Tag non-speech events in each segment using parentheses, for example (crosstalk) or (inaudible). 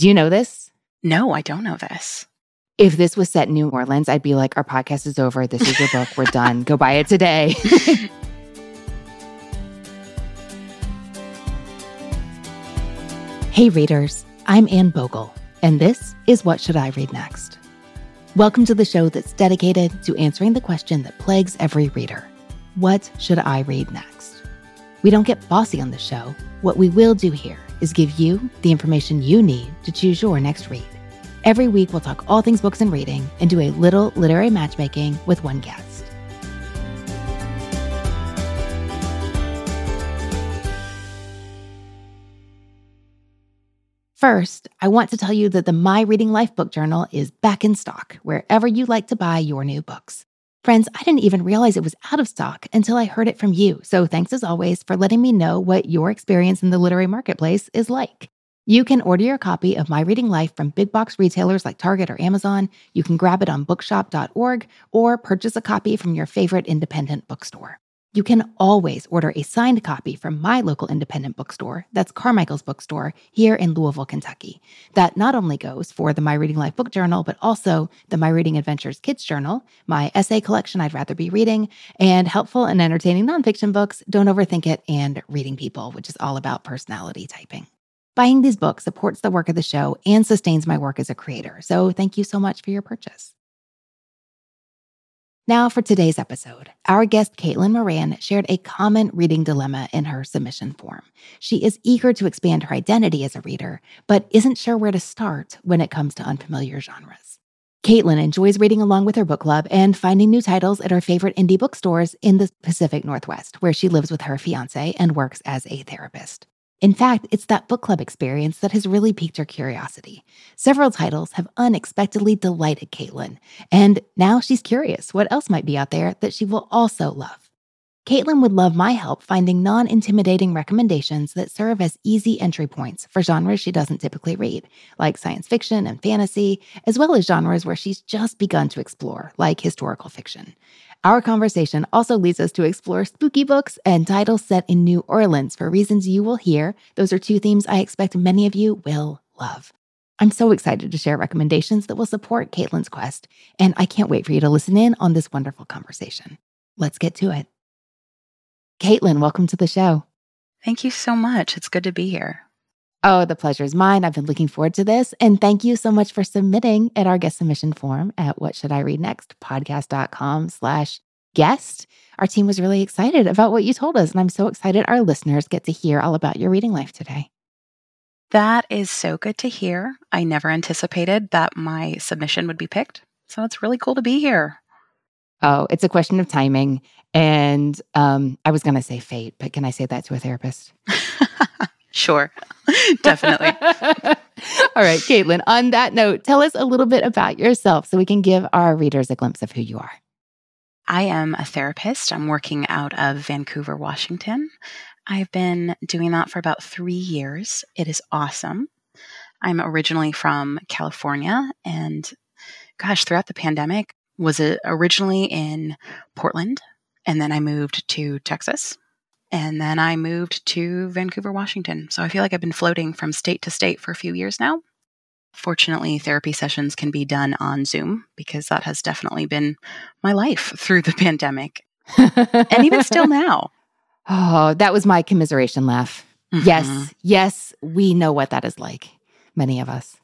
Do you know this? No, I don't know this. If this was set in New Orleans, I'd be like, our podcast is over. This is your book. We're (laughs) done. Go buy it today. hey, readers. I'm Anne Bogel, and this is What Should I Read Next? Welcome to the show that's dedicated to answering the question that plagues every reader What should I read next? We don't get bossy on the show. What we will do here is give you the information you need to choose your next read. Every week, we'll talk all things books and reading and do a little literary matchmaking with one guest. First, I want to tell you that the My Reading Life book journal is back in stock wherever you like to buy your new books. Friends, I didn't even realize it was out of stock until I heard it from you. So thanks as always for letting me know what your experience in the literary marketplace is like. You can order your copy of My Reading Life from big box retailers like Target or Amazon. You can grab it on bookshop.org or purchase a copy from your favorite independent bookstore. You can always order a signed copy from my local independent bookstore, that's Carmichael's Bookstore, here in Louisville, Kentucky. That not only goes for the My Reading Life book journal, but also the My Reading Adventures Kids Journal, my essay collection I'd rather be reading, and helpful and entertaining nonfiction books, Don't Overthink It, and Reading People, which is all about personality typing. Buying these books supports the work of the show and sustains my work as a creator, so thank you so much for your purchase. Now, for today's episode, our guest Caitlin Moran shared a common reading dilemma in her submission form. She is eager to expand her identity as a reader, but isn't sure where to start when it comes to unfamiliar genres. Caitlin enjoys reading along with her book club and finding new titles at her favorite indie bookstores in the Pacific Northwest, where she lives with her fiance and works as a therapist. In fact, it's that book club experience that has really piqued her curiosity. Several titles have unexpectedly delighted Caitlin, and now she's curious what else might be out there that she will also love. Caitlin would love my help finding non intimidating recommendations that serve as easy entry points for genres she doesn't typically read, like science fiction and fantasy, as well as genres where she's just begun to explore, like historical fiction. Our conversation also leads us to explore spooky books and titles set in New Orleans for reasons you will hear. Those are two themes I expect many of you will love. I'm so excited to share recommendations that will support Caitlin's quest, and I can't wait for you to listen in on this wonderful conversation. Let's get to it. Caitlin, welcome to the show. Thank you so much. It's good to be here. Oh, the pleasure is mine. I've been looking forward to this. And thank you so much for submitting at our guest submission form at what should I read next podcast.com slash guest. Our team was really excited about what you told us. And I'm so excited our listeners get to hear all about your reading life today. That is so good to hear. I never anticipated that my submission would be picked. So it's really cool to be here. Oh, it's a question of timing. And um, I was going to say fate, but can I say that to a therapist? (laughs) Sure, (laughs) definitely. (laughs) All right, Caitlin, on that note, tell us a little bit about yourself so we can give our readers a glimpse of who you are. I am a therapist. I'm working out of Vancouver, Washington. I've been doing that for about three years. It is awesome. I'm originally from California, and gosh, throughout the pandemic, was originally in Portland, and then I moved to Texas and then I moved to Vancouver, Washington. So I feel like I've been floating from state to state for a few years now. Fortunately, therapy sessions can be done on Zoom because that has definitely been my life (laughs) through the pandemic. and even still (laughs) now. Oh, that was my commiseration laugh. Mm-hmm. Yes, yes, we know what that is like, many of us,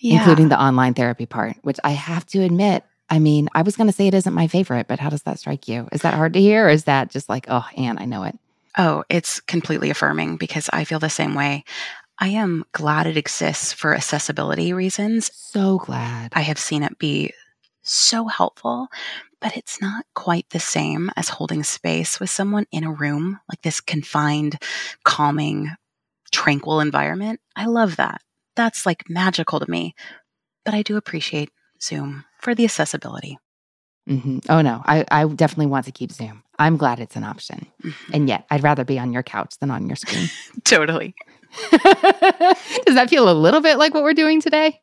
yeah. including the online therapy part, which I have to admit, I mean, I was going to say it isn't my favorite, but how does that strike you? Is that hard to hear? Or is that just like, oh, Anne, I know it? Oh, it's completely affirming because I feel the same way. I am glad it exists for accessibility reasons. So glad. I have seen it be so helpful, but it's not quite the same as holding space with someone in a room, like this confined, calming, tranquil environment. I love that. That's like magical to me. But I do appreciate Zoom for the accessibility. Mm-hmm. Oh, no, I, I definitely want to keep Zoom. I'm glad it's an option. Mm-hmm. And yet, I'd rather be on your couch than on your screen. (laughs) totally. (laughs) does that feel a little bit like what we're doing today?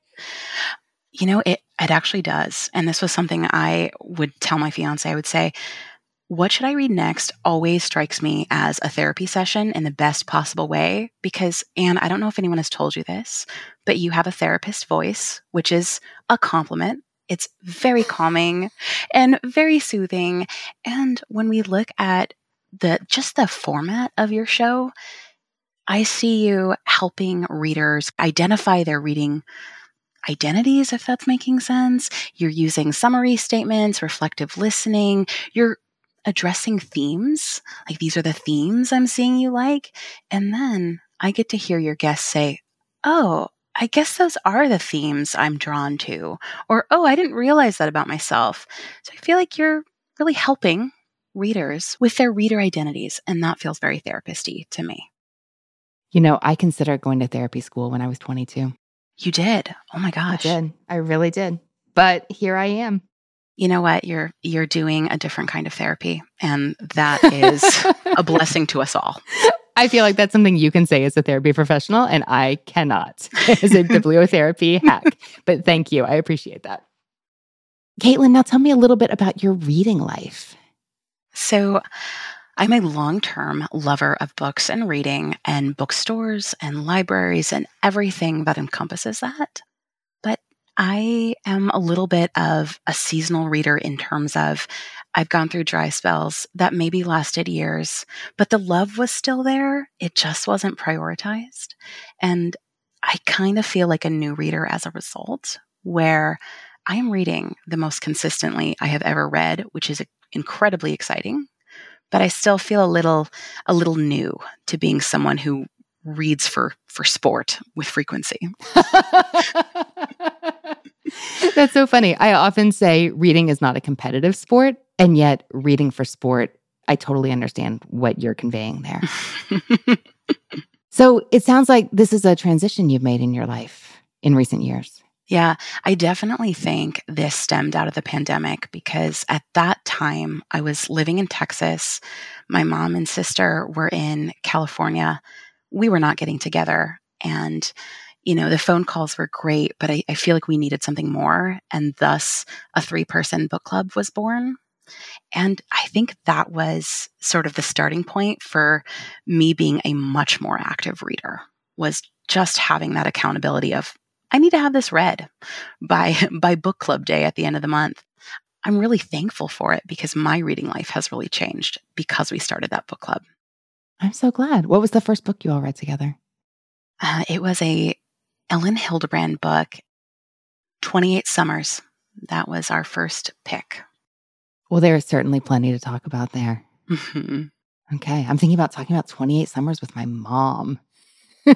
You know, it, it actually does. And this was something I would tell my fiance. I would say, what should I read next always strikes me as a therapy session in the best possible way because, Anne, I don't know if anyone has told you this, but you have a therapist voice, which is a compliment. It's very calming and very soothing. And when we look at the just the format of your show, I see you helping readers identify their reading identities, if that's making sense. You're using summary statements, reflective listening. You're addressing themes. Like, these are the themes I'm seeing you like. And then I get to hear your guests say, Oh, I guess those are the themes I'm drawn to. Or, Oh, I didn't realize that about myself. So I feel like you're really helping readers with their reader identities. And that feels very therapisty to me. You know, I considered going to therapy school when I was 22. You did. Oh my gosh. I did. I really did. But here I am. You know what? You're you're doing a different kind of therapy and that (laughs) is a blessing to us all. (laughs) I feel like that's something you can say as a therapy professional and I cannot (laughs) as a bibliotherapy hack. But thank you. I appreciate that. Caitlin, now tell me a little bit about your reading life. So, I'm a long term lover of books and reading and bookstores and libraries and everything that encompasses that. But I am a little bit of a seasonal reader in terms of I've gone through dry spells that maybe lasted years, but the love was still there. It just wasn't prioritized. And I kind of feel like a new reader as a result, where I am reading the most consistently I have ever read, which is incredibly exciting but I still feel a little a little new to being someone who reads for for sport with frequency. (laughs) (laughs) That's so funny. I often say reading is not a competitive sport, and yet reading for sport, I totally understand what you're conveying there. (laughs) so it sounds like this is a transition you've made in your life in recent years. Yeah, I definitely think this stemmed out of the pandemic because at that time I was living in Texas. My mom and sister were in California. We were not getting together. And, you know, the phone calls were great, but I, I feel like we needed something more. And thus, a three person book club was born. And I think that was sort of the starting point for me being a much more active reader was just having that accountability of I need to have this read by (laughs) by book club day at the end of the month. I'm really thankful for it because my reading life has really changed because we started that book club. I'm so glad. What was the first book you all read together? Uh, it was a Elin Hilderbrand book, 28 Summers. That was our first pick. Well, there is certainly plenty to talk about there. Mm-hmm. Okay. I'm thinking about talking about 28 Summers with my mom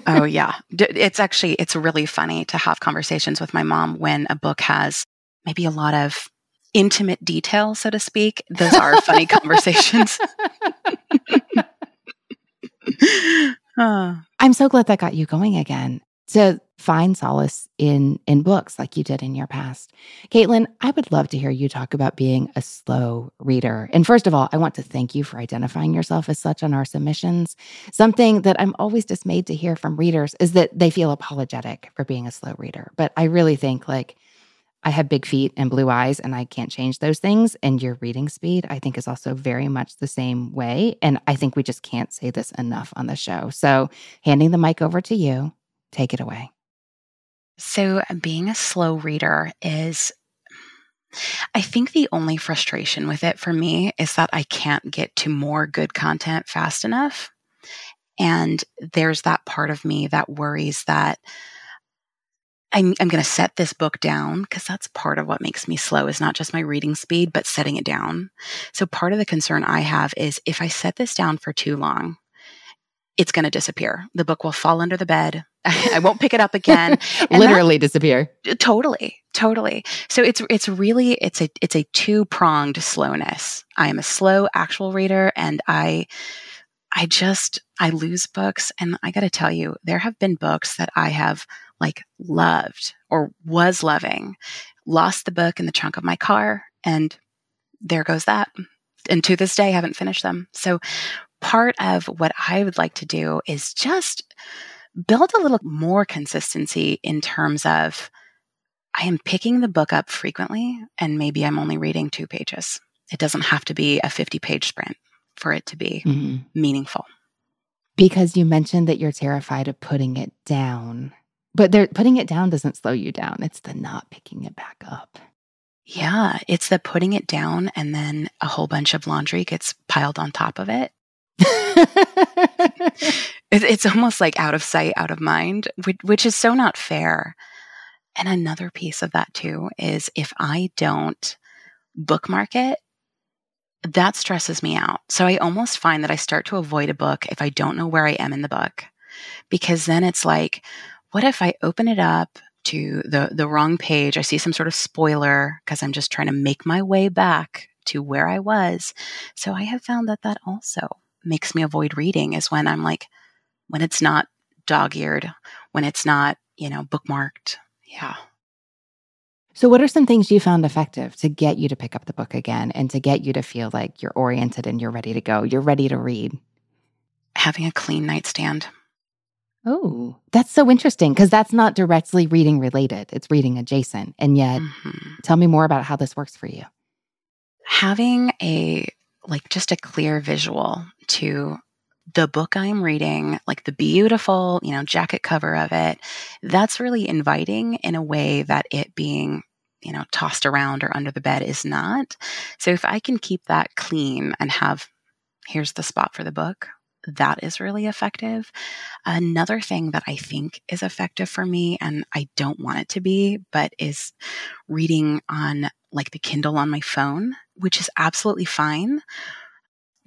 oh (laughs) yeah. It's actually it's really funny to have conversations with my mom when a book has maybe a lot of intimate detail, so to speak. Those are funny (laughs) conversations. (laughs) I'm so glad that got you going again to find solace in in books like you did in your past. Caitlin, I would love to hear you talk about being a slow reader. And first of all, I want to thank you for identifying yourself as such on our submissions. Something that I'm always dismayed to hear from readers is that they feel apologetic for being a slow reader. But I really think like I have big feet and blue eyes, and I can't change those things. And your reading speed, I think, is also very much the same way. And I think we just can't say this enough on the show. So, handing the mic over to you, Take it away. So, being a slow reader is, I think the only frustration with it for me is that I can't get to more good content fast enough. And there's that part of me that worries that I'm, I'm going to set this book down because that's part of what makes me slow is not just my reading speed, but setting it down. So part of the concern I have is if I set this down for too long, it's going to disappear. The book will fall under the bed. (laughs) I won't pick it up again. (laughs) Literally that, disappear. Totally, totally. So it's it's really it's a it's a two pronged slowness. I am a slow actual reader, and I I just I lose books, and I got to tell you, there have been books that I have like loved or was loving, lost the book in the trunk of my car, and there goes that. And to this day, I haven't finished them. So part of what I would like to do is just build a little more consistency in terms of I am picking the book up frequently and maybe I'm only reading two pages. It doesn't have to be a 50 page sprint for it to be mm-hmm. meaningful. Because you mentioned that you're terrified of putting it down. But putting it down doesn't slow you down. It's the not picking it back up. Yeah, it's the putting it down and then a whole bunch of laundry gets piled on top of it. (laughs) it's almost like out of sight, out of mind, which is so not fair. And another piece of that too is if I don't bookmark it, that stresses me out. So I almost find that I start to avoid a book if I don't know where I am in the book. Because then it's like, what if I open it up to the, the wrong page? I see some sort of spoiler because I'm just trying to make my way back to where I was. So I have found that that also makes me avoid reading is when I'm like, when it's not dog eared, when it's not, you know, bookmarked. Yeah. So, what are some things you found effective to get you to pick up the book again and to get you to feel like you're oriented and you're ready to go? You're ready to read? Having a clean nightstand. Oh, that's so interesting because that's not directly reading related. It's reading adjacent. And yet, mm-hmm. tell me more about how this works for you. Having a, like, just a clear visual to the book I'm reading, like the beautiful, you know, jacket cover of it, that's really inviting in a way that it being, you know, tossed around or under the bed is not. So if I can keep that clean and have, here's the spot for the book, that is really effective. Another thing that I think is effective for me, and I don't want it to be, but is reading on like the Kindle on my phone, which is absolutely fine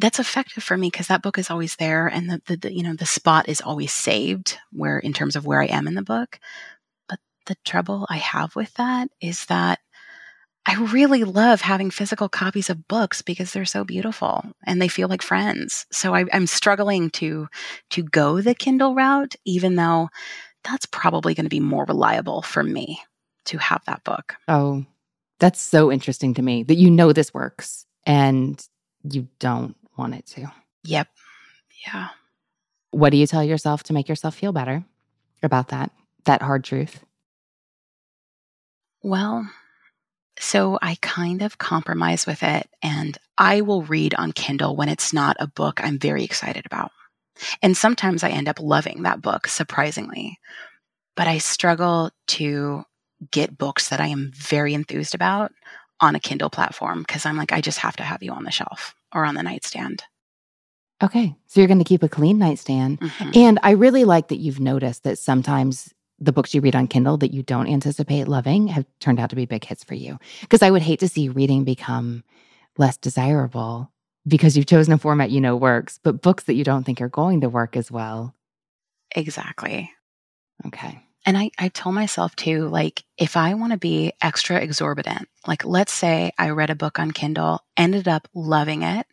that's effective for me because that book is always there and the, the, the, you know the spot is always saved where in terms of where i am in the book. But the trouble i have with that is that i really love having physical copies of books because they're so beautiful and they feel like friends. So I, i'm struggling to to go the kindle route even though that's probably going to be more reliable for me to have that book. Oh that's so interesting to me that you know this works and you don't want it to. Yep. Yeah. What do you tell yourself to make yourself feel better about that, that hard truth? Well, so I kind of compromise with it and I will read on Kindle when it's not a book I'm very excited about. And sometimes I end up loving that book, surprisingly. But I struggle to get books that I am very enthused about on a Kindle platform because I'm like, I just have to have you on the shelf or on the nightstand. Okay. So you're going to keep a clean nightstand. Mm-hmm. And I really like that you've noticed that sometimes the books you read on Kindle that you don't anticipate loving have turned out to be big hits for you. Because I would hate to see reading become less desirable because you've chosen a format you know works, but books that you don't think are going to work as well. Exactly. Okay. And I, I told myself too, like, if I want to be extra exorbitant, like, let's say I read a book on Kindle, ended up loving it.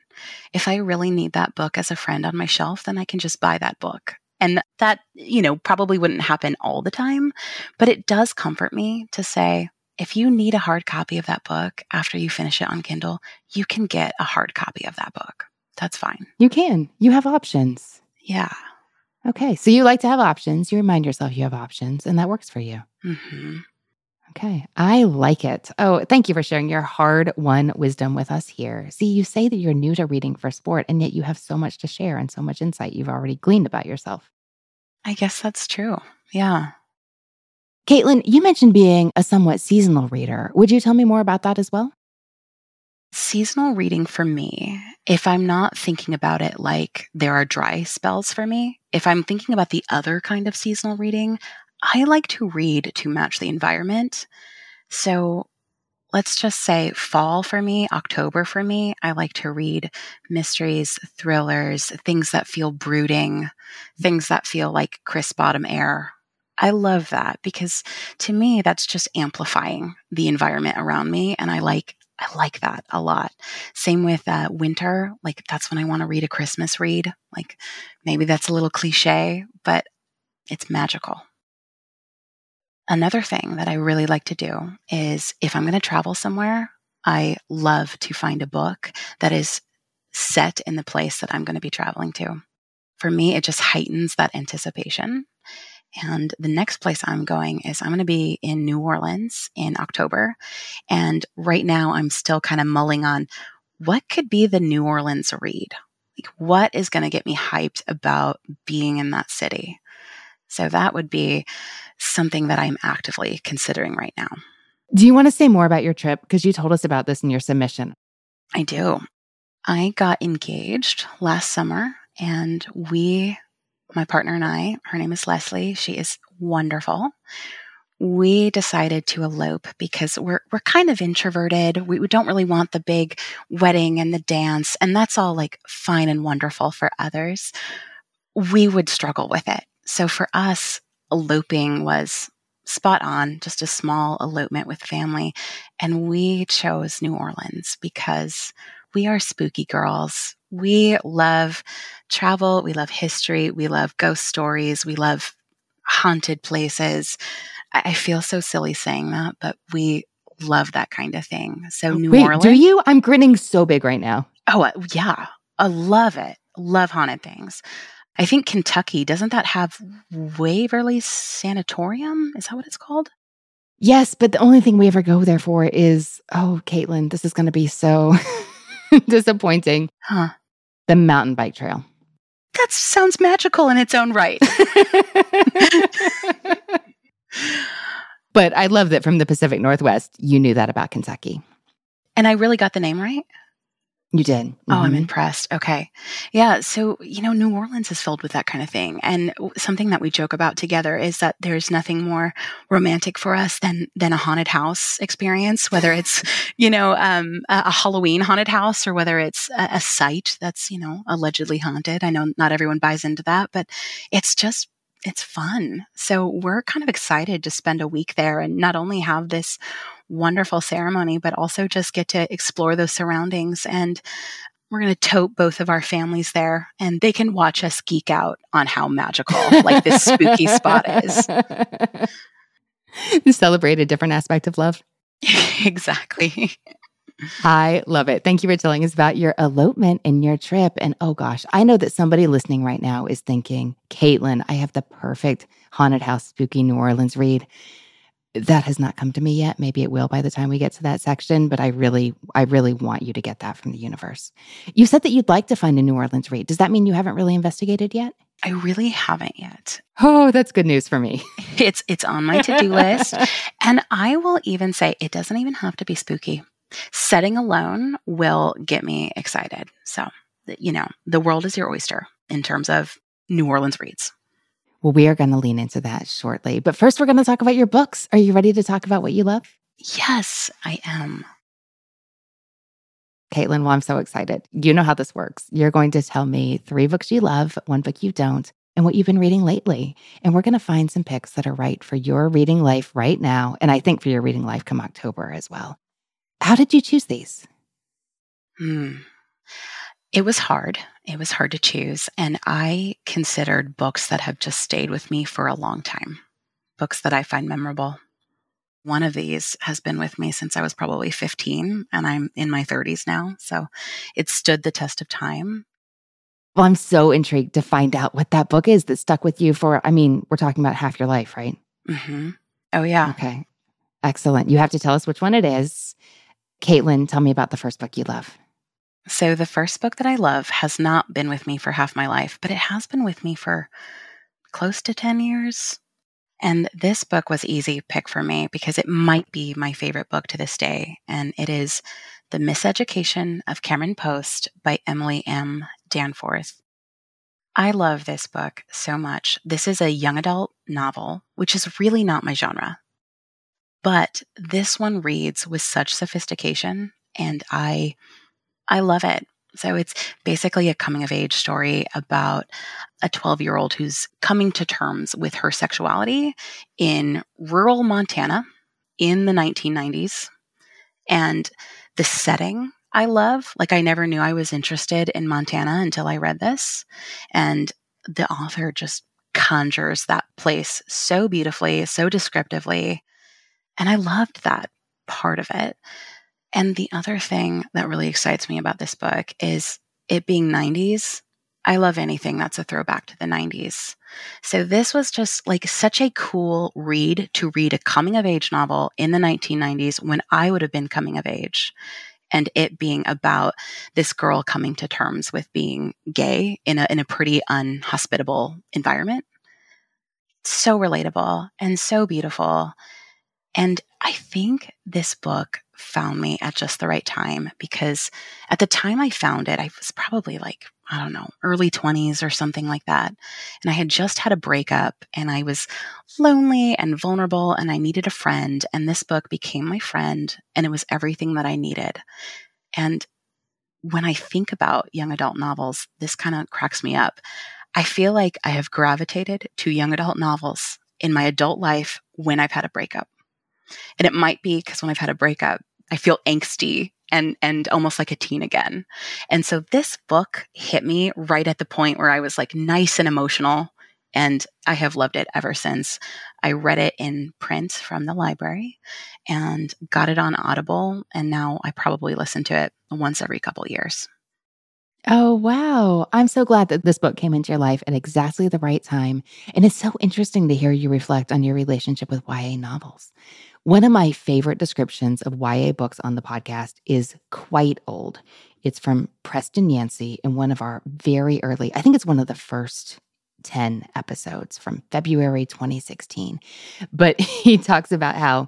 If I really need that book as a friend on my shelf, then I can just buy that book. And that, you know, probably wouldn't happen all the time, but it does comfort me to say, if you need a hard copy of that book after you finish it on Kindle, you can get a hard copy of that book. That's fine. You can. You have options. Yeah. Okay. So you like to have options. You remind yourself you have options, and that works for you. Mm-hmm. Okay. I like it. Oh, thank you for sharing your hard won wisdom with us here. See, you say that you're new to reading for sport, and yet you have so much to share and so much insight you've already gleaned about yourself. I guess that's true. Yeah. Caitlin, you mentioned being a somewhat seasonal reader. Would you tell me more about that as well? Seasonal reading for me, if I'm not thinking about it like there are dry spells for me, if I'm thinking about the other kind of seasonal reading, I like to read to match the environment. So let's just say fall for me, October for me, I like to read mysteries, thrillers, things that feel brooding, things that feel like crisp bottom air. I love that because to me, that's just amplifying the environment around me. And I like I like that a lot. Same with uh, winter. Like, that's when I want to read a Christmas read. Like, maybe that's a little cliche, but it's magical. Another thing that I really like to do is if I'm going to travel somewhere, I love to find a book that is set in the place that I'm going to be traveling to. For me, it just heightens that anticipation. And the next place I'm going is I'm going to be in New Orleans in October. And right now I'm still kind of mulling on what could be the New Orleans read? Like, what is going to get me hyped about being in that city? So that would be something that I'm actively considering right now. Do you want to say more about your trip? Because you told us about this in your submission. I do. I got engaged last summer and we, my partner and I, her name is Leslie, she is wonderful. We decided to elope because we're we're kind of introverted. We, we don't really want the big wedding and the dance, and that's all like fine and wonderful for others. We would struggle with it. So for us, eloping was spot on, just a small elopement with family. And we chose New Orleans because we are spooky girls. We love travel, we love history, we love ghost stories, we love haunted places. I feel so silly saying that, but we love that kind of thing. So New Wait, Orleans. Do you? I'm grinning so big right now. Oh, uh, yeah. I love it. Love haunted things. I think Kentucky, doesn't that have Waverly Sanatorium? Is that what it's called? Yes, but the only thing we ever go there for is, oh, Caitlin, this is going to be so (laughs) (laughs) disappointing. Huh. The mountain bike trail. That sounds magical in its own right. (laughs) (laughs) but I love that from the Pacific Northwest, you knew that about Kentucky. And I really got the name right? You did. Mm-hmm. Oh, I'm mm-hmm. impressed. Okay. Yeah. So, you know, New Orleans is filled with that kind of thing. And something that we joke about together is that there's nothing more romantic for us than, than a haunted house experience, whether it's, (laughs) you know, um, a, a, Halloween haunted house or whether it's a, a site that's, you know, allegedly haunted. I know not everyone buys into that, but it's just it's fun. So we're kind of excited to spend a week there and not only have this wonderful ceremony, but also just get to explore those surroundings. And we're going to tote both of our families there and they can watch us geek out on how magical like this spooky spot is. (laughs) Celebrate a different aspect of love. (laughs) exactly. I love it. Thank you for telling us about your elopement and your trip. And oh gosh, I know that somebody listening right now is thinking, Caitlin, I have the perfect haunted house spooky New Orleans read. That has not come to me yet. Maybe it will by the time we get to that section, but I really, I really want you to get that from the universe. You said that you'd like to find a New Orleans read. Does that mean you haven't really investigated yet? I really haven't yet. Oh, that's good news for me. It's it's on my to-do list. (laughs) And I will even say it doesn't even have to be spooky setting alone will get me excited. So, you know, the world is your oyster in terms of New Orleans reads. Well, we are going to lean into that shortly. But first, we're going to talk about your books. Are you ready to talk about what you love? Yes, I am. Caitlin, well, I'm so excited. You know how this works. You're going to tell me three books you love, one book you don't, and what you've been reading lately. And we're going to find some picks that are right for your reading life right now. And I think for your reading life come October as well. How did you choose these? Hmm. It was hard. It was hard to choose. And I considered books that have just stayed with me for a long time, books that I find memorable. One of these has been with me since I was probably 15, and I'm in my 30s now. So it stood the test of time. Well, I'm so intrigued to find out what that book is that stuck with you for, I mean, we're talking about half your life, right? Mm-hmm. Oh, yeah. Okay. Excellent. You have to tell us which one it is Caitlin, tell me about the first book you love. So, the first book that I love has not been with me for half my life, but it has been with me for close to 10 years. And this book was easy pick for me because it might be my favorite book to this day. And it is The Miseducation of Cameron Post by Emily M. Danforth. I love this book so much. This is a young adult novel, which is really not my genre. But this one reads with such sophistication and I I love it. So it's basically a coming of age story about a 12 year old who's coming to terms with her sexuality in rural Montana in the 1990s. And the setting I love. Like, I never knew I was interested in Montana until I read this. And the author just conjures that place so beautifully, so descriptively. And I loved that part of it. And the other thing that really excites me about this book is it being 90s. I love anything that's a throwback to the 90s. So this was just like such a cool read to read a coming of age novel in the 1990s when I would have been coming of age and it being about this girl coming to terms with being gay in a in a pretty unhospitable environment so relatable and so beautiful. And I think this book found me at just the right time because at the time I found it, I was probably like, I don't know, early 20s or something like that. And I had just had a breakup and I was lonely and vulnerable and I needed a friend. And this book became my friend and it was everything that I needed. And when I think about young adult novels, this kind of cracks me up. I feel like I have gravitated to young adult novels in my adult life when I've had a breakup. And it might be because when I've had a breakup, I feel angsty and and almost like a teen again. And so this book hit me right at the point where I was like nice and emotional and I have loved it ever since. I read it in print from the library and got it on Audible and now I probably listen to it once every couple years. Oh, wow. I'm so glad that this book came into your life at exactly the right time. And it's so interesting to hear you reflect on your relationship with YA novels. One of my favorite descriptions of YA books on the podcast is quite old. It's from Preston Yancey in one of our very early, I think it's one of the first 10 episodes from February 2016. But (laughs) he talks about how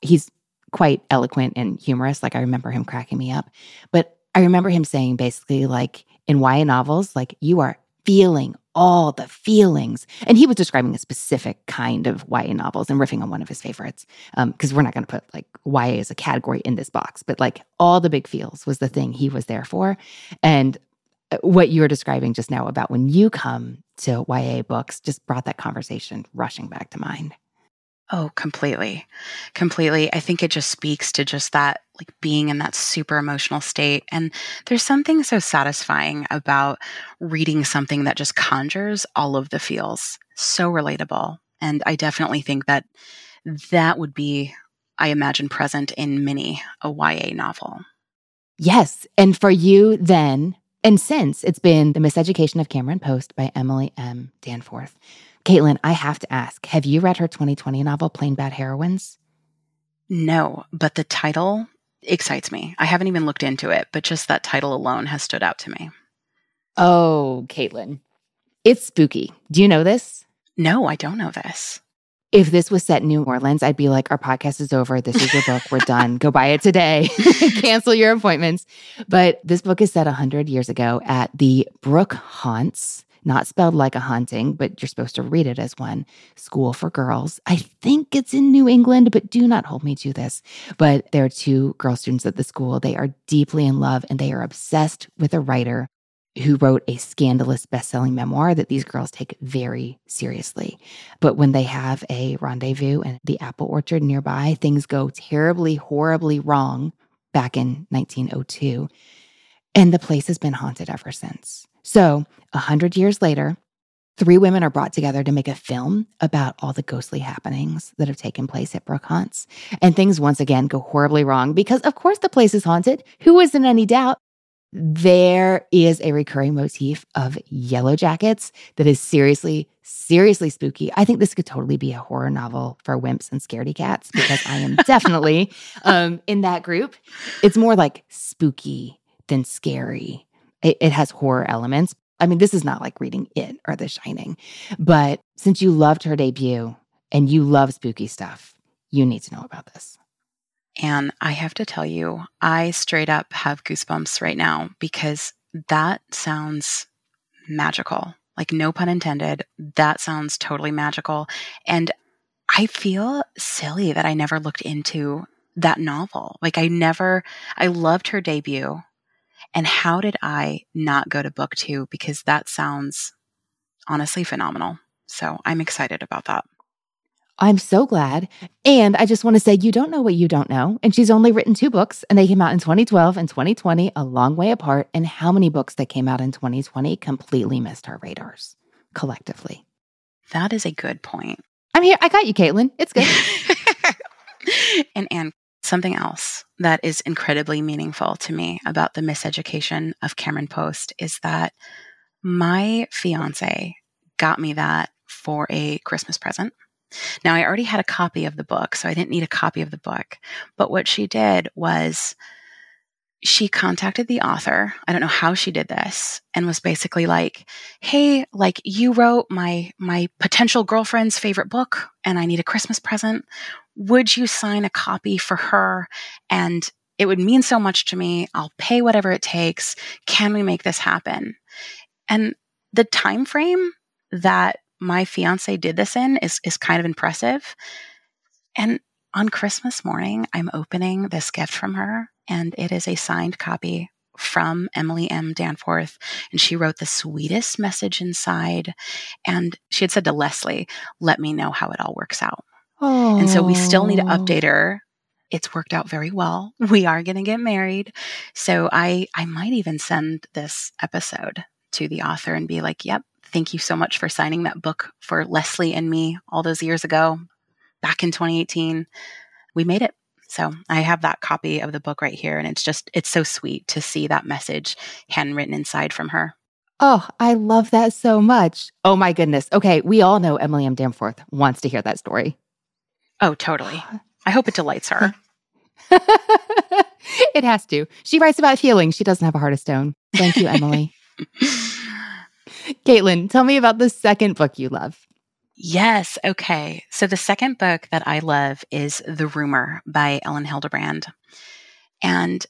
he's quite eloquent and humorous. Like I remember him cracking me up. But I remember him saying basically, like in YA novels, like you are feeling all the feelings. And he was describing a specific kind of YA novels and riffing on one of his favorites. Because um, we're not going to put like YA as a category in this box, but like all the big feels was the thing he was there for. And uh, what you were describing just now about when you come to YA books just brought that conversation rushing back to mind. Oh, completely. Completely. I think it just speaks to just that, like being in that super emotional state. And there's something so satisfying about reading something that just conjures all of the feels. So relatable. And I definitely think that that would be, I imagine, present in many a YA novel. Yes. And for you, then, and since it's been The Miseducation of Cameron Post by Emily M. Danforth. Caitlin, I have to ask have you read her 2020 novel, Plain Bad Heroines? No, but the title excites me. I haven't even looked into it, but just that title alone has stood out to me. Oh, Caitlin, it's spooky. Do you know this? No, I don't know this. If this was set in New Orleans, I'd be like, our podcast is over. This is your book. We're (laughs) done. Go buy it today. (laughs) Cancel your appointments. But this book is set 100 years ago at the Brookhants not spelled like a haunting, but you're supposed to read it as one. School for Girls. I think it's in New England, but do not hold me to this. But there are two girl students at the school. They are deeply in love and they are obsessed with a writer who wrote a scandalous best-selling memoir that these girls take very seriously. But when they have a rendezvous in the apple orchard nearby, things go terribly, horribly wrong back in 1902. And the place has been haunted ever since. So, a hundred years later, three women are brought together to make a film about all the ghostly happenings that have taken place at Brookhants. And things once again go horribly wrong because, of course, the place is haunted. Who is in any doubt? There is a recurring motif of yellow jackets that is seriously, seriously spooky. I think this could totally be a horror novel for wimps and scaredy cats because I am (laughs) definitely um, in that group. It's more like spooky than scary it, it has horror elements. I mean, this is not like reading It or The Shining, but since you loved her debut and you love spooky stuff, you need to know about this. And I have to tell you, I straight up have goosebumps right now because that sounds magical. Like, no pun intended. That sounds totally magical. And I feel silly that I never looked into that novel. Like, I never, I loved her debut. And how did I not go to book two? Because that sounds honestly phenomenal. So I'm excited about that. I'm so glad. And I just want to say, you don't know what you don't know. And she's only written two books, and they came out in 2012 and 2020, a long way apart. And how many books that came out in 2020 completely missed our radars collectively? That is a good point. I'm here. I got you, Caitlin. It's good. (laughs) and Anne, Something else that is incredibly meaningful to me about the miseducation of Cameron Post is that my fiance got me that for a Christmas present. Now, I already had a copy of the book, so I didn't need a copy of the book. But what she did was she contacted the author. I don't know how she did this and was basically like, "Hey, like you wrote my my potential girlfriend's favorite book and I need a Christmas present. Would you sign a copy for her and it would mean so much to me. I'll pay whatever it takes. Can we make this happen?" And the time frame that my fiance did this in is is kind of impressive. And on Christmas morning, I'm opening this gift from her and it is a signed copy from Emily M. Danforth. And she wrote the sweetest message inside. And she had said to Leslie, let me know how it all works out. Oh. And so we still need to update her. It's worked out very well. We are going to get married. So I, I might even send this episode to the author and be like, yep, thank you so much for signing that book for Leslie and me all those years ago, back in 2018. We made it. So I have that copy of the book right here. And it's just, it's so sweet to see that message handwritten inside from her. Oh, I love that so much. Oh my goodness. Okay. We all know Emily M. Danforth wants to hear that story. Oh, totally. I hope it delights her. (laughs) it has to. She writes about feelings. She doesn't have a heart of stone. Thank you, Emily. (laughs) Caitlin, tell me about the second book you love. Yes. Okay. So the second book that I love is The Rumor by Elin Hilderbrand. And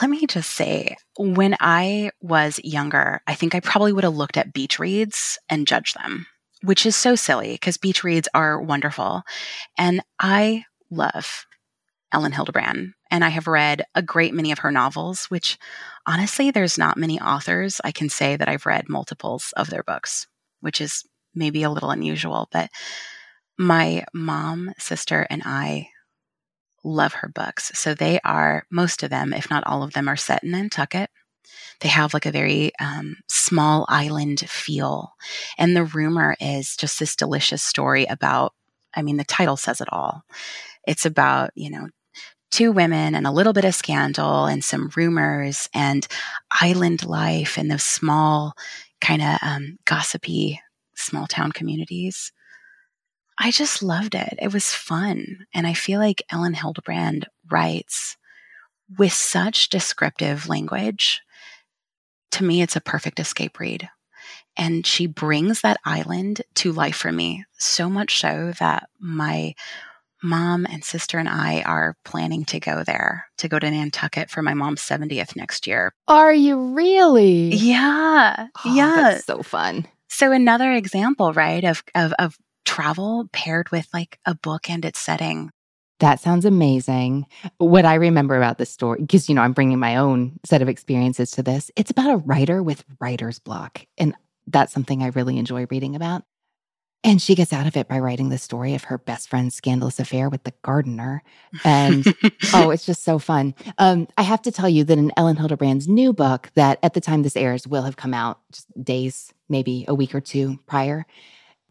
let me just say, when I was younger, I think I probably would have looked at beach reads and judged them, which is so silly because beach reads are wonderful. And I love Elin Hilderbrand, and I have read a great many of her novels, which honestly, there's not many authors I can say that I've read multiples of their books, which is maybe a little unusual, but my mom, sister, and I love her books. So they are, most of them, if not all of them, are set in Nantucket. They have like a very um, small island feel. And the rumor is just this delicious story about, I mean, the title says it all. It's about, you know, two women and a little bit of scandal and some rumors and island life and those small, kind of um, gossipy small town communities. I just loved it. It was fun. And I feel like Elin Hilderbrand writes with such descriptive language. To me, it's a perfect escape read. And she brings that island to life for me, so much so that my mom and sister and I are planning to go there, to go to Nantucket for my mom's 70th next year. Are you really? Yeah. Oh, yeah. That's so fun. So another example, right, of, of, of travel paired with like a book and its setting. That sounds amazing. What I remember about this story, because, you know, I'm bringing my own set of experiences to this, it's about a writer with writer's block. And that's something I really enjoy reading about. And she gets out of it by writing the story of her best friend's scandalous affair with the gardener. And (laughs) oh, it's just so fun. Um, I have to tell you that in Elin Hilderbrand's new book, that at the time this airs will have come out just days, maybe a week or two prior,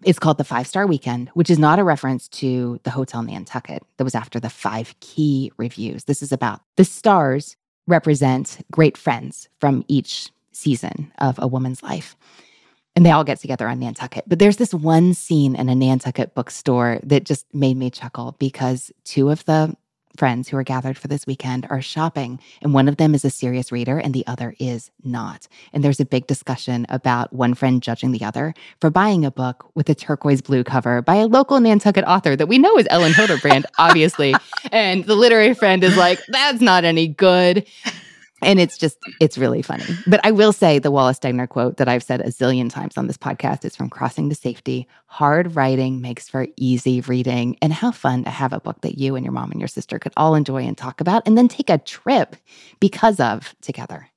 it's called The Five Star Weekend, which is not a reference to the Hotel Nantucket that was after the five key reviews. This is about the stars represent great friends from each season of a woman's life and they all get together on Nantucket. But there's this one scene in a Nantucket bookstore that just made me chuckle because two of the friends who are gathered for this weekend are shopping, and one of them is a serious reader and the other is not. And there's a big discussion about one friend judging the other for buying a book with a turquoise blue cover by a local Nantucket author that we know is Elin Hilderbrand, obviously. (laughs) and the literary friend is like, that's not any good and it's just it's really funny but i will say the wallace stegner quote that i've said a zillion times on this podcast is from crossing to safety hard writing makes for easy reading and how fun to have a book that you and your mom and your sister could all enjoy and talk about and then take a trip because of together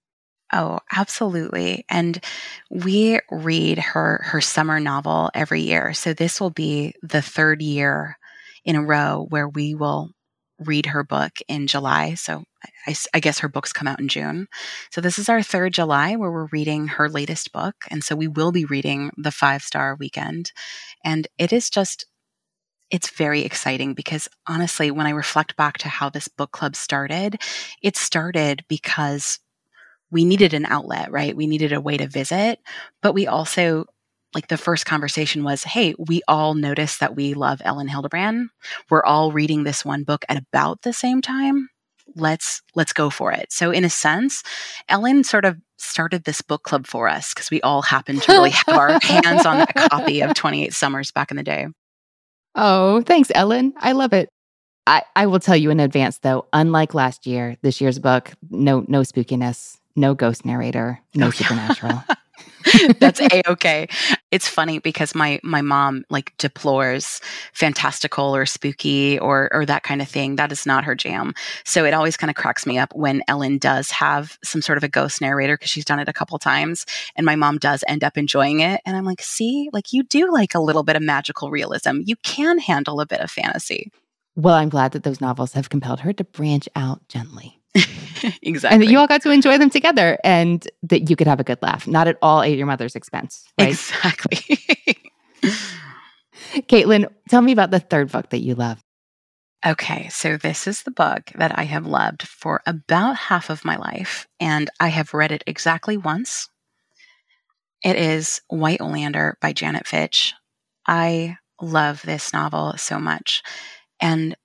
Oh, absolutely. And we read her her summer novel every year. So this will be the third year in a row where we will read her book in July. So I, I, guess her books come out in June. So this is our third July where we're reading her latest book. And so we will be reading The Five Star Weekend. And it is just, it's very exciting because honestly, when I reflect back to how this book club started, it started because we needed an outlet, right? We needed a way to visit, but we also like the first conversation was, Hey, we all notice that we love elin hilderbrand We're all reading this one book at about the same time let's let's go for it. So in a sense, Elin sort of started this book club for us because we all happened to really have our (laughs) hands on that copy of 28 Summers back in the day. Oh, thanks, Elin. I love it. I, I will tell you in advance though, unlike last year, this year's book, no no spookiness, no ghost narrator, no oh, supernatural. (laughs) (laughs) That's a okay. It's funny because my my mom like deplores fantastical or spooky or or that kind of thing. That is not her jam. So it always kind of cracks me up when Elin does have some sort of a ghost narrator because she's done it a couple times, and my mom does end up enjoying it. And I'm like, see, like you do like a little bit of magical realism. You can handle a bit of fantasy. Well, I'm glad that those novels have compelled her to branch out gently. Exactly. (laughs) And that you all got to enjoy them together and that you could have a good laugh, not at all at your mother's expense. Right? Exactly. (laughs) Caitlin, tell me about the third book that you love. Okay, so this is the book that I have loved for about half of my life, and I have read it exactly once. It is White Oleander by Janet Fitch. I love this novel so much. And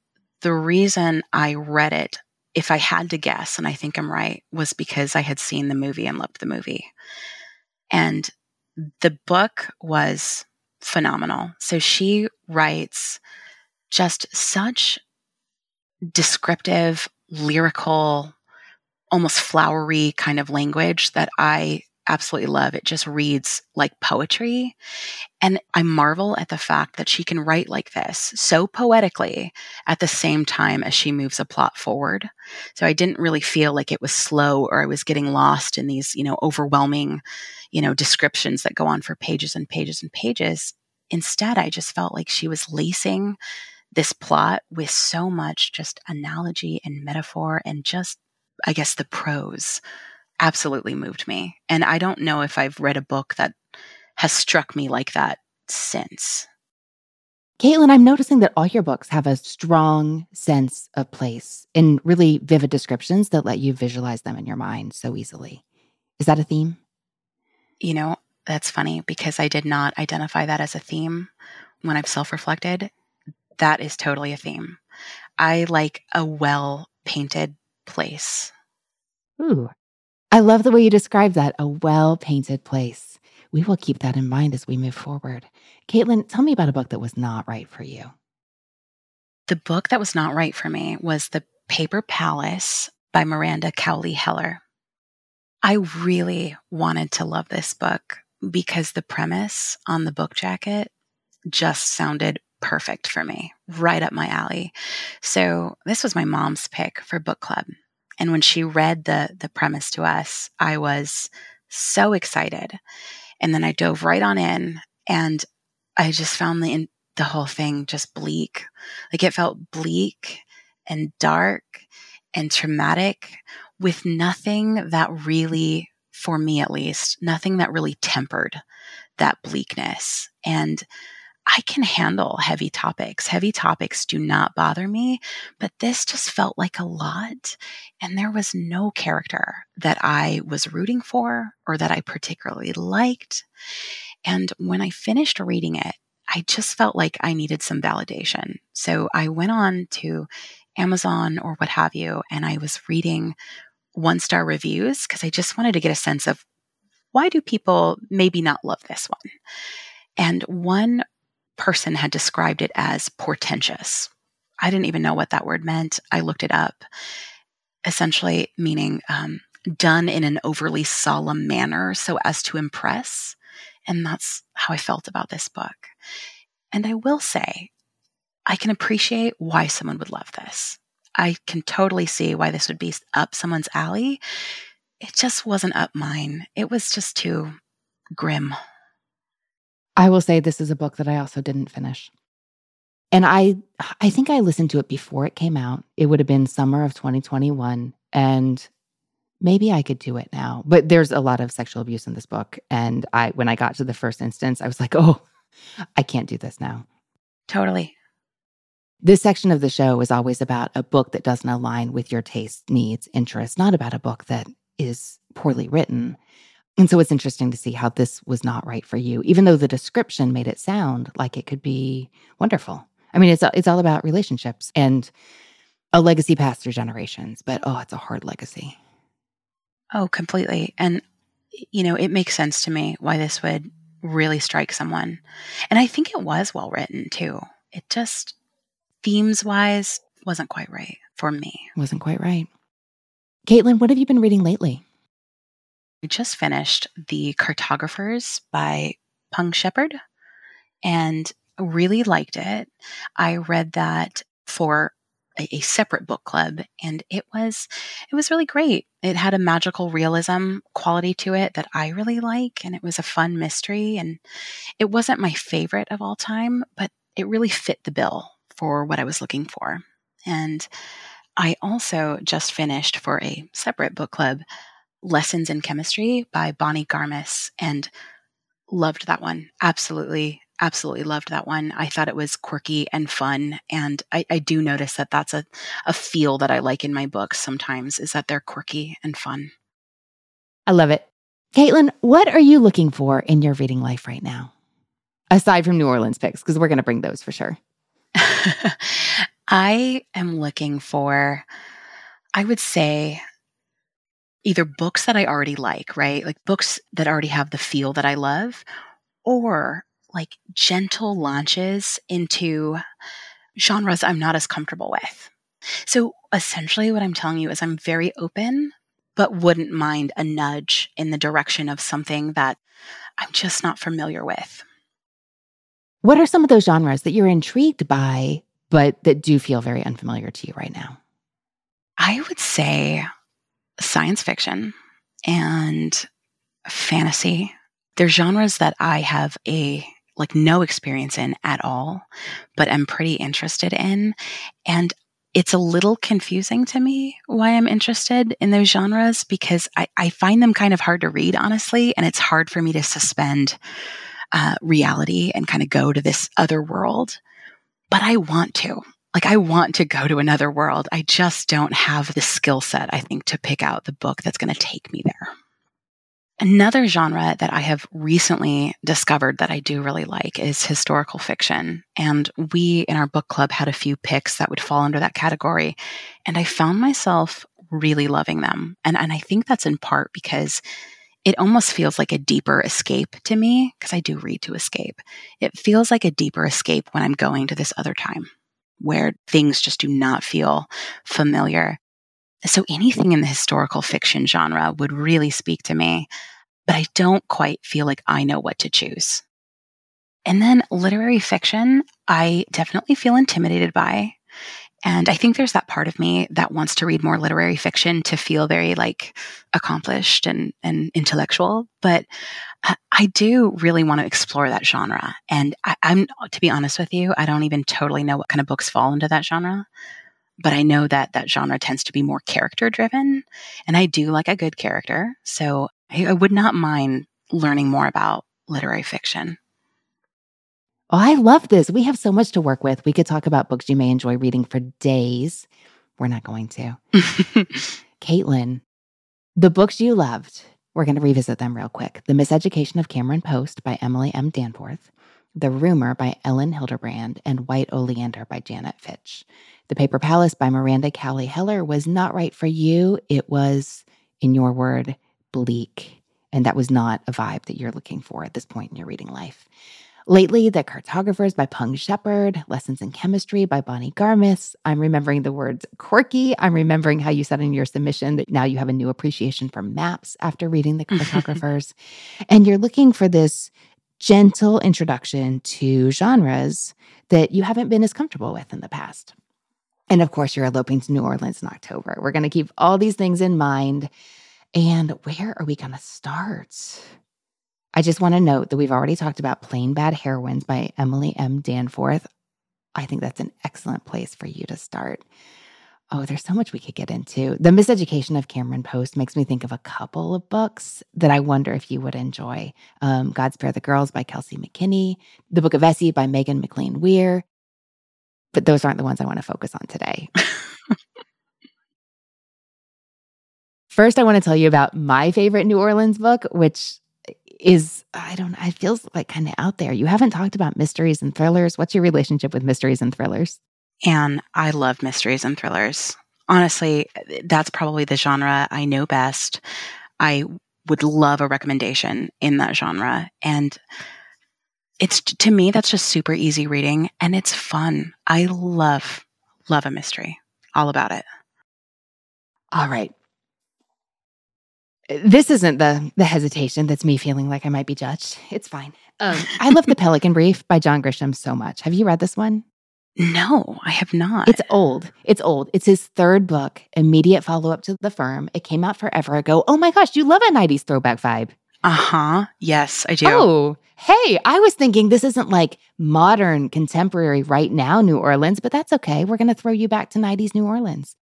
the reason I read it if I had to guess, and I think I'm right, was because I had seen the movie and loved the movie. And the book was phenomenal. So she writes just such descriptive, lyrical, almost flowery kind of language that I absolutely love. It just reads like poetry. And I marvel at the fact that she can write like this so poetically at the same time as she moves a plot forward. So I didn't really feel like it was slow or I was getting lost in these, you know, overwhelming, you know, descriptions that go on for pages and pages and pages. Instead, I just felt like she was lacing this plot with so much just analogy and metaphor and just, I guess, the prose absolutely moved me. And I don't know if I've read a book that has struck me like that since. Caitlin, I'm noticing that all your books have a strong sense of place and really vivid descriptions that let you visualize them in your mind so easily. Is that a theme? You know, that's funny because I did not identify that as a theme when I've self reflected. That is totally a theme. I like a well painted place. Ooh, I love the way you describe that a well painted place. We will keep that in mind as we move forward. Caitlin, tell me about a book that was not right for you. The book that was not right for me was The Paper Palace by Miranda Cowley Heller. I really wanted to love this book because the premise on the book jacket just sounded perfect for me, right up my alley. So, this was my mom's pick for book club. And when she read the the premise to us, I was so excited. And then I dove right on in and I just found the the whole thing just bleak. Like it felt bleak and dark and traumatic with nothing that really for me at least, nothing that really tempered that bleakness. And I can handle heavy topics. Heavy topics do not bother me, but this just felt like a lot. And there was no character that I was rooting for or that I particularly liked. And when I finished reading it, I just felt like I needed some validation. So I went on to Amazon or what have you, and I was reading one star reviews because I just wanted to get a sense of why do people maybe not love this one? And one person had described it as portentous. I didn't even know what that word meant. I looked it up, essentially meaning um, done in an overly solemn manner so as to impress. And that's how I felt about this book. And I will say, I can appreciate why someone would love this. I can totally see why this would be up someone's alley. It just wasn't up mine. It was just too grim. I will say this is a book that I also didn't finish. And I I think I listened to it before it came out. It would have been summer of 2021 and maybe I could do it now. But there's a lot of sexual abuse in this book and I when I got to the first instance, I was like, "Oh, I can't do this now." Totally. This section of the show is always about a book that doesn't align with your tastes, needs, interests, not about a book that is poorly written. And so it's interesting to see how this was not right for you, even though the description made it sound like it could be wonderful. I mean, it's it's all about relationships and a legacy passed through generations, but oh, it's a hard legacy. Oh, completely. And, you know, it makes sense to me why this would really strike someone. And I think it was well written too. It just, themes wise, wasn't quite right for me. Wasn't quite right. Caitlin, what have you been reading lately? We just finished The Cartographers by Peng Shepherd and really liked it. I read that for a, a, separate book club and it was it was really great. It had a magical realism quality to it that I really like and it was a fun mystery and it wasn't my favorite of all time, but it really fit the bill for what I was looking for. And I also just finished for a separate book club Lessons in Chemistry by Bonnie Garmus and loved that one. Absolutely, absolutely loved that one. I thought it was quirky and fun. And I, I do notice that that's a, a feel that I like in my books sometimes is that they're quirky and fun. I love it. Caitlin, what are you looking for in your reading life right now? Aside from New Orleans picks, because we're going to bring those for sure. (laughs) I am looking for, I would say, either books that I already like, right? Like books that already have the feel that I love, or like gentle launches into genres I'm not as comfortable with. So essentially, what I'm telling you is I'm very open, but wouldn't mind a nudge in the direction of something that I'm just not familiar with. What are some of those genres that you're intrigued by, but that do feel very unfamiliar to you right now? I would say science fiction and fantasy. They're genres that I have a like no experience in at all, but I'm pretty interested in. And it's a little confusing to me why I'm interested in those genres because I, I find them kind of hard to read, honestly. And it's hard for me to suspend uh, reality and kind of go to this other world. But I want to. Like, I want to go to another world. I just don't have the skill set, I think, to pick out the book that's going to take me there. Another genre that I have recently discovered that I do really like is historical fiction. And we in our book club had a few picks that would fall under that category. And I found myself really loving them. And, and I think that's in part because it almost feels like a deeper escape to me, because I do read to escape. It feels like a deeper escape when I'm going to this other time where things just do not feel familiar. So anything in the historical fiction genre would really speak to me, but I don't quite feel like I know what to choose. And then literary fiction, I definitely feel intimidated by. And I think there's that part of me that wants to read more literary fiction to feel very like accomplished and, and intellectual. But I do really want to explore that genre. And I, I'm, to be honest with you, I don't even totally know what kind of books fall into that genre but I know that that genre tends to be more character driven. And I do like a good character. So I, I would not mind learning more about literary fiction. Oh, I love this. We have so much to work with. We could talk about books you may enjoy reading for days. We're not going to. (laughs) Caitlin, the books you loved, we're going to revisit them real quick. The Miseducation of Cameron Post by Emily M. Danforth, The Rumor by Elin Hilderbrand, and White Oleander by Janet Fitch. The Paper Palace by Miranda Cowley Heller was not right for you. It was, in your word, bleak. And that was not a vibe that you're looking for at this point in your reading life. Lately, The Cartographers by Peng Shepherd, Lessons in Chemistry by Bonnie Garmus. I'm remembering the words quirky. I'm remembering how you said in your submission that now you have a new appreciation for maps after reading The (laughs) Cartographers. and you're looking for this gentle introduction to genres that you haven't been as comfortable with in the past. And of course, you're eloping to New Orleans in October. We're going to keep all these things in mind. And where are we going to start? I just want to note that we've already talked about Plain Bad Heroines by Emily M. Danforth. I think that's an excellent place for you to start. Oh, there's so much we could get into. The Miseducation of Cameron Post makes me think of a couple of books that I wonder if you would enjoy. Um, God Spare the Girls by Kelsey McKinney, The Book of Essie by Meghan MacLean Weir, but those aren't the ones I want to focus on today. (laughs) First, I want to tell you about my favorite New Orleans book, which is, I don't know, it feels like kind of out there. You haven't talked about mysteries and thrillers. What's your relationship with mysteries and thrillers? And I love mysteries and thrillers. Honestly, that's probably the genre I know best. I would love a recommendation in that genre. And it's to me, that's just super easy reading and it's fun. I love, love a mystery. All about it. All right. This isn't the the hesitation that's me feeling like I might be judged. It's fine. Um, I love The (laughs) Pelican Brief by John Grisham so much. Have you read this one? No, I have not. It's old. It's old. It's his third book, immediate follow up to The Firm. It came out forever ago. Oh my gosh, you love a 90s throwback vibe. Uh huh. Yes, I do. Oh, hey, I was thinking this isn't like modern, contemporary, right now New Orleans, but that's okay. We're going to throw you back to 90s New Orleans.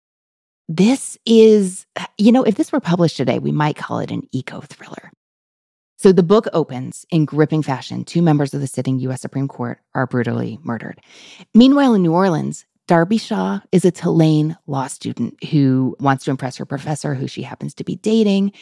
This is, you know, if this were published today, we might call it an eco thriller. So the book opens in gripping fashion. Two members of the sitting U.S. Supreme Court are brutally murdered. Meanwhile, in New Orleans, Darby Shaw is a Tulane law student who wants to impress her professor, who she happens to be dating.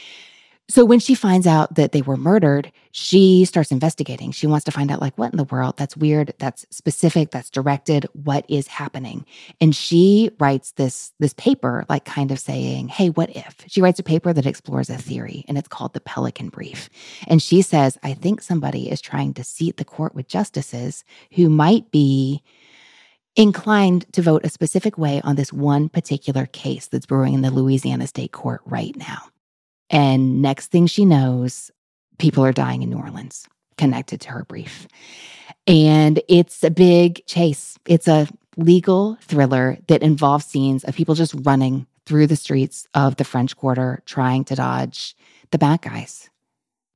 So when she finds out that they were murdered, she starts investigating. She wants to find out like what in the world? That's weird, that's specific, that's directed, what is happening? And she writes this this paper like kind of saying, "Hey, what if?" She writes a paper that explores a theory and it's called the Pelican Brief. And she says, "I think somebody is trying to seat the court with justices who might be inclined to vote a specific way on this one particular case that's brewing in the Louisiana State Court right now." And next thing she knows, people are dying in New Orleans connected to her brief. And it's a big chase. It's a legal thriller that involves scenes of people just running through the streets of the French Quarter trying to dodge the bad guys.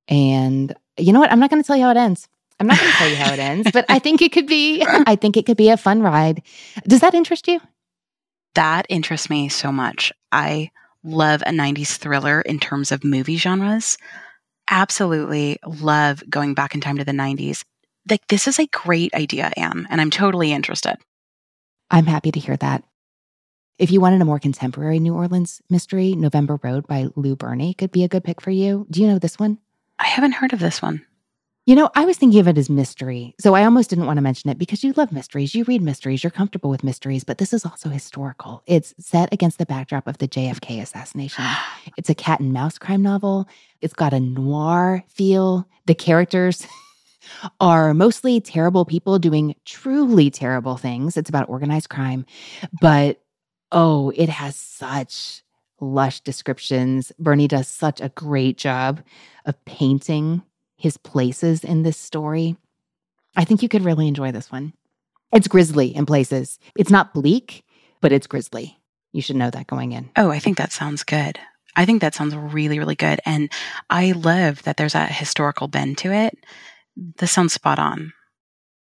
And you know what? I'm not going to tell you how it ends. I'm not going to tell you how it ends, but I think it could be I think it could be a fun ride. Does that interest you? That interests me so much. I love a 90s thriller in terms of movie genres. Absolutely love going back in time to the 90s. Like, this is a great idea, Anne, and I'm totally interested. I'm happy to hear that. If you wanted a more contemporary New Orleans mystery, November Road by Lou Berney could be a good pick for you. Do you know this one? I haven't heard of this one. You know, I was thinking of it as mystery. So I almost didn't want to mention it because you love mysteries. You read mysteries. You're comfortable with mysteries, but this is also historical. It's set against the backdrop of the JFK assassination. (gasps) It's a cat and mouse crime novel. It's got a noir feel. The characters (laughs) are mostly terrible people doing truly terrible things. It's about organized crime, but oh, it has such lush descriptions. Berney does such a great job of painting his places in this story. I think you could really enjoy this one. It's grisly in places. It's not bleak, but it's grisly. You should know that going in. Oh, I think that sounds good. I think that sounds really, really good. And I love that there's a historical bend to it. This sounds spot on.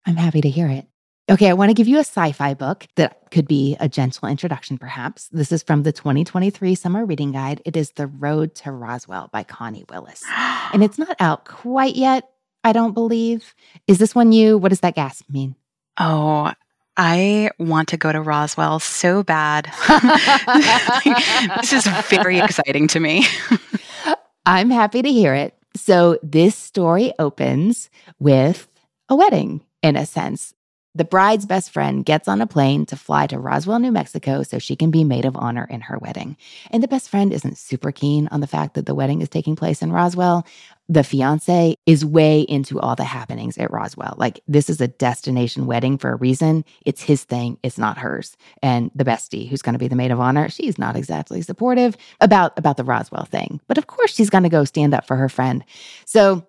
I'm happy to hear it. Okay, I want to give you a sci fi book that could be a gentle introduction, perhaps. This is from the 2023 Summer Reading Guide. It is The Road to Roswell by Connie Willis. (gasps) and it's not out quite yet, I don't believe. Is this one you? What does that gasp mean? Oh, I want to go to Roswell so bad. (laughs) (laughs) this is very exciting to me. (laughs) I'm happy to hear it. So, this story opens with a wedding in a sense. The bride's best friend gets on a plane to fly to Roswell, New Mexico so she can be maid of honor in her wedding. And the best friend isn't super keen on the fact that the wedding is taking place in Roswell. The fiance is way into all the happenings at Roswell. Like, this is a destination wedding for a reason. It's his thing, it's not hers. And the bestie, who's going to be the maid of honor, she's not exactly supportive about, about the Roswell thing. But of course, she's going to go stand up for her friend. So,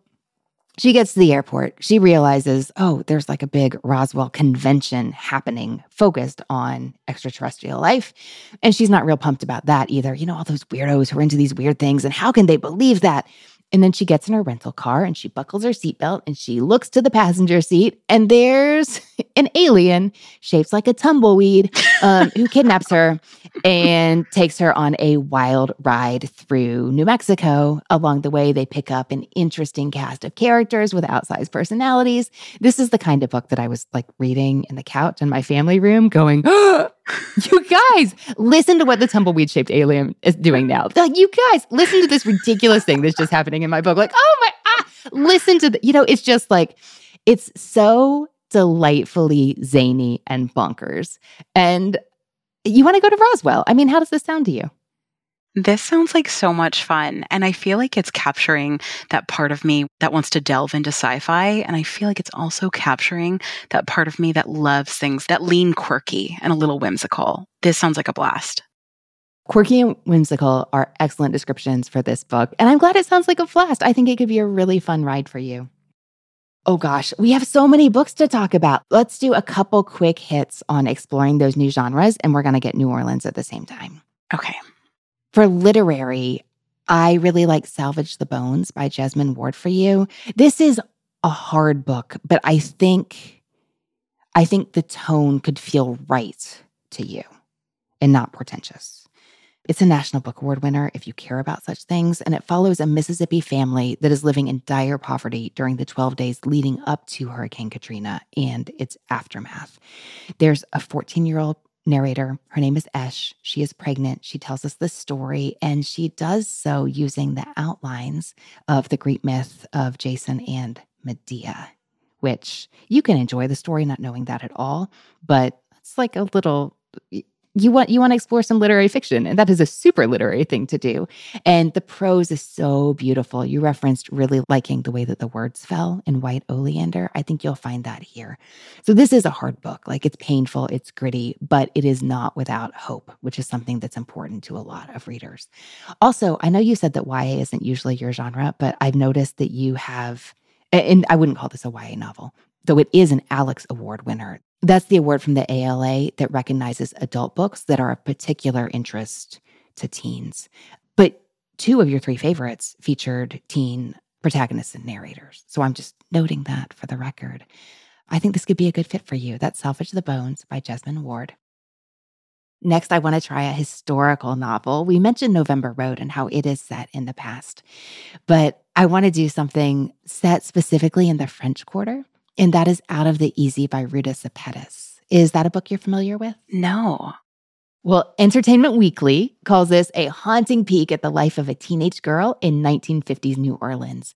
she gets to the airport. She realizes, oh, there's like a big Roswell convention happening focused on extraterrestrial life. And she's not real pumped about that either. You know, all those weirdos who are into these weird things. And how can they believe that? And then she gets in her rental car and she buckles her seatbelt and she looks to the passenger seat and there's (laughs) an alien shaped like a tumbleweed um, who kidnaps her and takes her on a wild ride through New Mexico. Along the way, they pick up an interesting cast of characters with outsized personalities. This is the kind of book that I was like reading in the couch in my family room, going, (gasps) oh, (laughs) you guys, listen to what the tumbleweed shaped alien is doing now. Like, you guys, listen to this ridiculous thing that's just happening in my book. Like, oh my, ah, listen to the, you know, it's just like, it's so delightfully zany and bonkers. And you want to go to Roswell. I mean, how does this sound to you? This sounds like so much fun. And I feel like it's capturing that part of me that wants to delve into sci fi. And I feel like it's also capturing that part of me that loves things that lean quirky and a little whimsical. This sounds like a blast. Quirky and whimsical are excellent descriptions for this book. And I'm glad it sounds like a blast. I think it could be a really fun ride for you. Oh gosh, we have so many books to talk about. Let's do a couple quick hits on exploring those new genres, and we're going to get New Orleans at the same time. Okay. For literary, I really like Salvage the Bones by Jesmyn Ward for you. This is a hard book, but I think I think the tone could feel right to you and not pretentious. It's a National Book Award winner if you care about such things, and it follows a Mississippi family that is living in dire poverty during the 12 days leading up to Hurricane Katrina and its aftermath. There's a 14 year old narrator. Her name is Esch. She is pregnant. She tells us the story, and she does so using the outlines of the Greek myth of Jason and Medea, which you can enjoy the story not knowing that at all, but it's like a little you want you want to explore some literary fiction and that is a super literary thing to do. And the prose is so beautiful. You referenced really liking the way that the words fell in white oleander. I think you'll find that here. So this is a hard book. Like it's painful it's gritty but it is not without hope which is something that's important to a lot of readers. Also i know you said that ya isn't usually your genre but i've noticed that you have and i wouldn't call this a ya novel though it is an alex award winner that's the award from the ALA that recognizes adult books that are of particular interest to teens. But two of your three favorites featured teen protagonists and narrators. So I'm just noting that for the record. I think this could be a good fit for you. That's Selfish Salvage the Bones by Jesmyn Ward. Next, I want to try a historical novel. We mentioned November Road and how it is set in the past, but I want to do something set specifically in the French Quarter and that is Out of the Easy by Ruta Sepetys. Is that a book you're familiar with? No. Well, Entertainment Weekly calls this a haunting peek at the life of a teenage girl in 1950s New Orleans.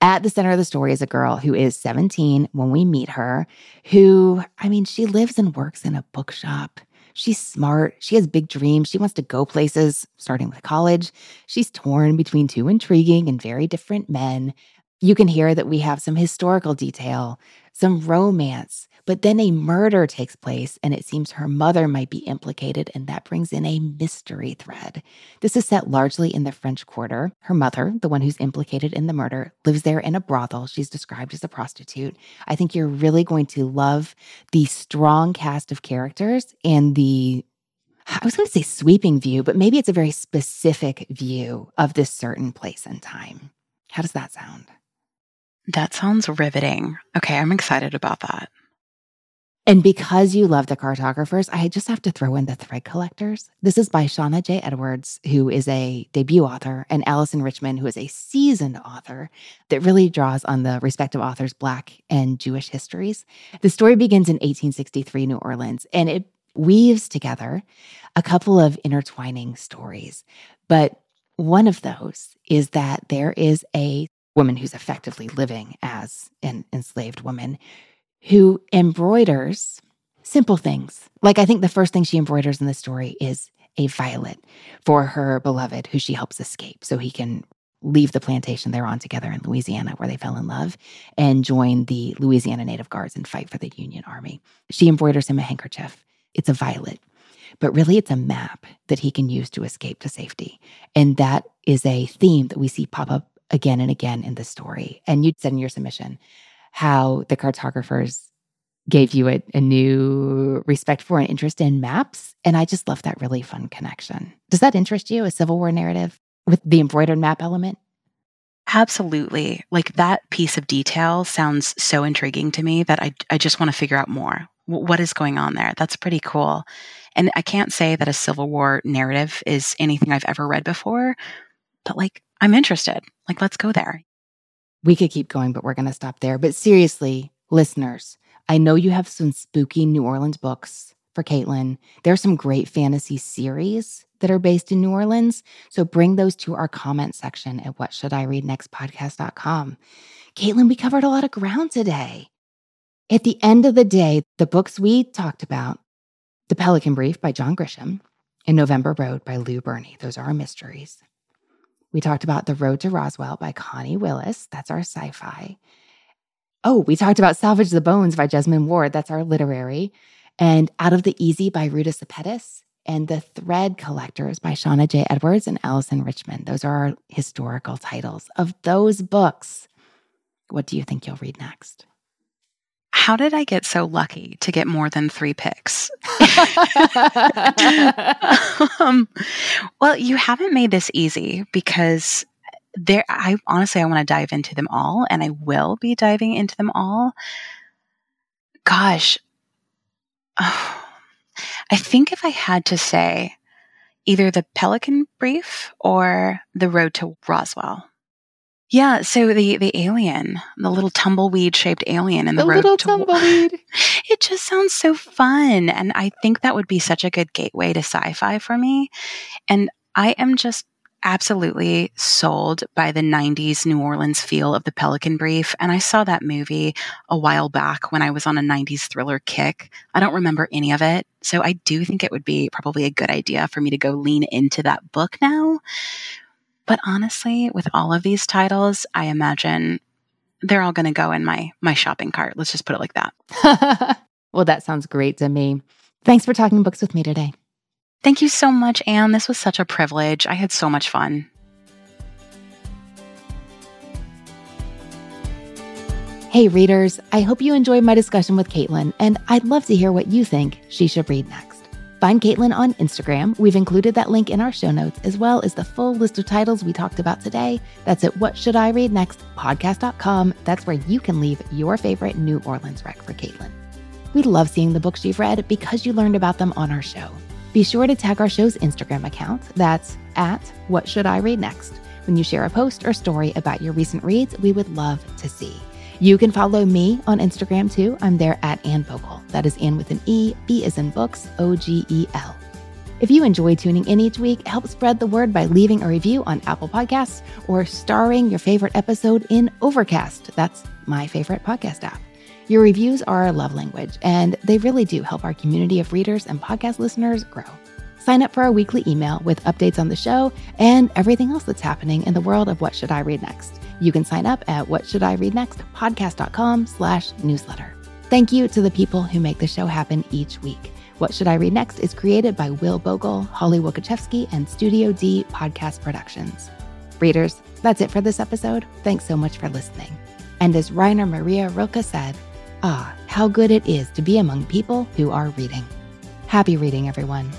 At the center of the story is a girl who is 17 when we meet her, who, I mean, she lives and works in a bookshop. She's smart. She has big dreams. She wants to go places, starting with college. She's torn between two intriguing and very different men you can hear that we have some historical detail, some romance, but then a murder takes place and it seems her mother might be implicated, and that brings in a mystery thread. This is set largely in the French Quarter. Her mother, the one who's implicated in the murder, lives there in a brothel. She's described as a prostitute. I think you're really going to love the strong cast of characters and the I was going to say sweeping view, but maybe it's a very specific view of this certain place and time. How does that sound? That sounds riveting. Okay, I'm excited about that. And because you love the cartographers, I just have to throw in the thread collectors. This is by Shaunna J. Edwards, who is a debut author, and Alyson Richman, who is a seasoned author that really draws on the respective authors' Black and Jewish histories. The story begins in 1863 New Orleans, and it weaves together a couple of intertwining stories. But one of those is that there is a woman who's effectively living as an enslaved woman who embroiders simple things. Like I think the first thing she embroiders in the story is a violet for her beloved who she helps escape so he can leave the plantation they're on together in Louisiana where they fell in love and join the Louisiana Native Guards and fight for the Union Army. She embroiders him a handkerchief. It's a violet, but really it's a map that he can use to escape to safety. And that is a theme that we see pop up again and again in the story. And you said in your submission how the cartographers gave you a, a, new respect for and interest in maps. And I just love that really fun connection. Does that interest you, a Civil War narrative with the embroidered map element? Absolutely. Like that piece of detail sounds so intriguing to me that I, I just want to figure out more. what is going on there? That's pretty cool. And I can't say that a Civil War narrative is anything I've ever read before, but like I'm interested. Like, let's go there. We could keep going, but we're going to stop there. But seriously, listeners, I know you have some spooky New Orleans books for Caitlin. There's some great fantasy series that are based in New Orleans. So bring those to our comment section at what should I read next podcast.com. Caitlin, we covered a lot of ground today. At the end of the day, the books we talked about The Pelican Brief by John Grisham and November Road by Lou Berney, those are our mysteries. We talked about The Road to Roswell by Connie Willis, that's our sci fi. Oh, we talked about Salvage the Bones by Jesmyn Ward, that's our literary. And Out of the Easy by Ruta Sepetys and The Thread Collectors by Shaunna J. Edwards and Alyson Richman. Those are our historical titles of those books. What do you think you'll read next? How did I get so lucky to get more than three picks? (laughs) um, well, you haven't made this easy because there, I honestly, I want to dive into them all and I will be diving into them all. Gosh. Oh (sighs) I think if I had to say either the Pelican Brief or the Road to Roswell. Yeah, so the the alien, the little tumbleweed shaped alien in the, the road little to tumbleweed. (laughs) It just sounds so fun, and I think that would be such a good gateway to sci-fi for me. And I am just absolutely sold by the 90s New Orleans feel of the Pelican Brief. And I saw that movie a while back when I was on a 90s thriller kick. I don't remember any of it. So I do think it would be probably a good idea for me to go lean into that book now. But honestly, with all of these titles, I imagine they're all going to go in my my shopping cart. Let's just put it like that. (laughs) well, that sounds great to me. Thanks for talking books with me today. Thank you so much, Anne. This was such a privilege. I had so much fun. Hey, readers, I hope you enjoyed my discussion with Caitlin, and I'd love to hear what you think she should read next. Find Caitlin on Instagram. We've included that link in our show notes, as well as the full list of titles we talked about today. That's at What Should I Read Next podcast.com. That's where you can leave your favorite New Orleans rec for Caitlin. We love seeing the books you've read because you learned about them on our show. Be sure to tag our show's Instagram account. That's at What Should I Read Next. When you share a post or story about your recent reads, we would love to see. You can follow me on Instagram too. I'm there at Anne Bogel. That is Anne with an E, B is in books, O G E L. If you enjoy tuning in each week, help spread the word by leaving a review on Apple Podcasts or starring your favorite episode in Overcast. That's my favorite podcast app. Your reviews are our love language, and they really do help our community of readers and podcast listeners grow. Sign up for our weekly email with updates on the show and everything else that's happening in the world of What Should I Read Next. You can sign up at What Should I Read Next podcast.com slash newsletter. Thank you to the people who make the show happen each week. What Should I Read Next is created by Will Bogel, Holly Wielkoszewski, and Studio D Podcast Productions. Readers, that's it for this episode. Thanks so much for listening. And as Rainer Maria Rilke said, Ah, how good it is to be among people who are reading. Happy reading, everyone.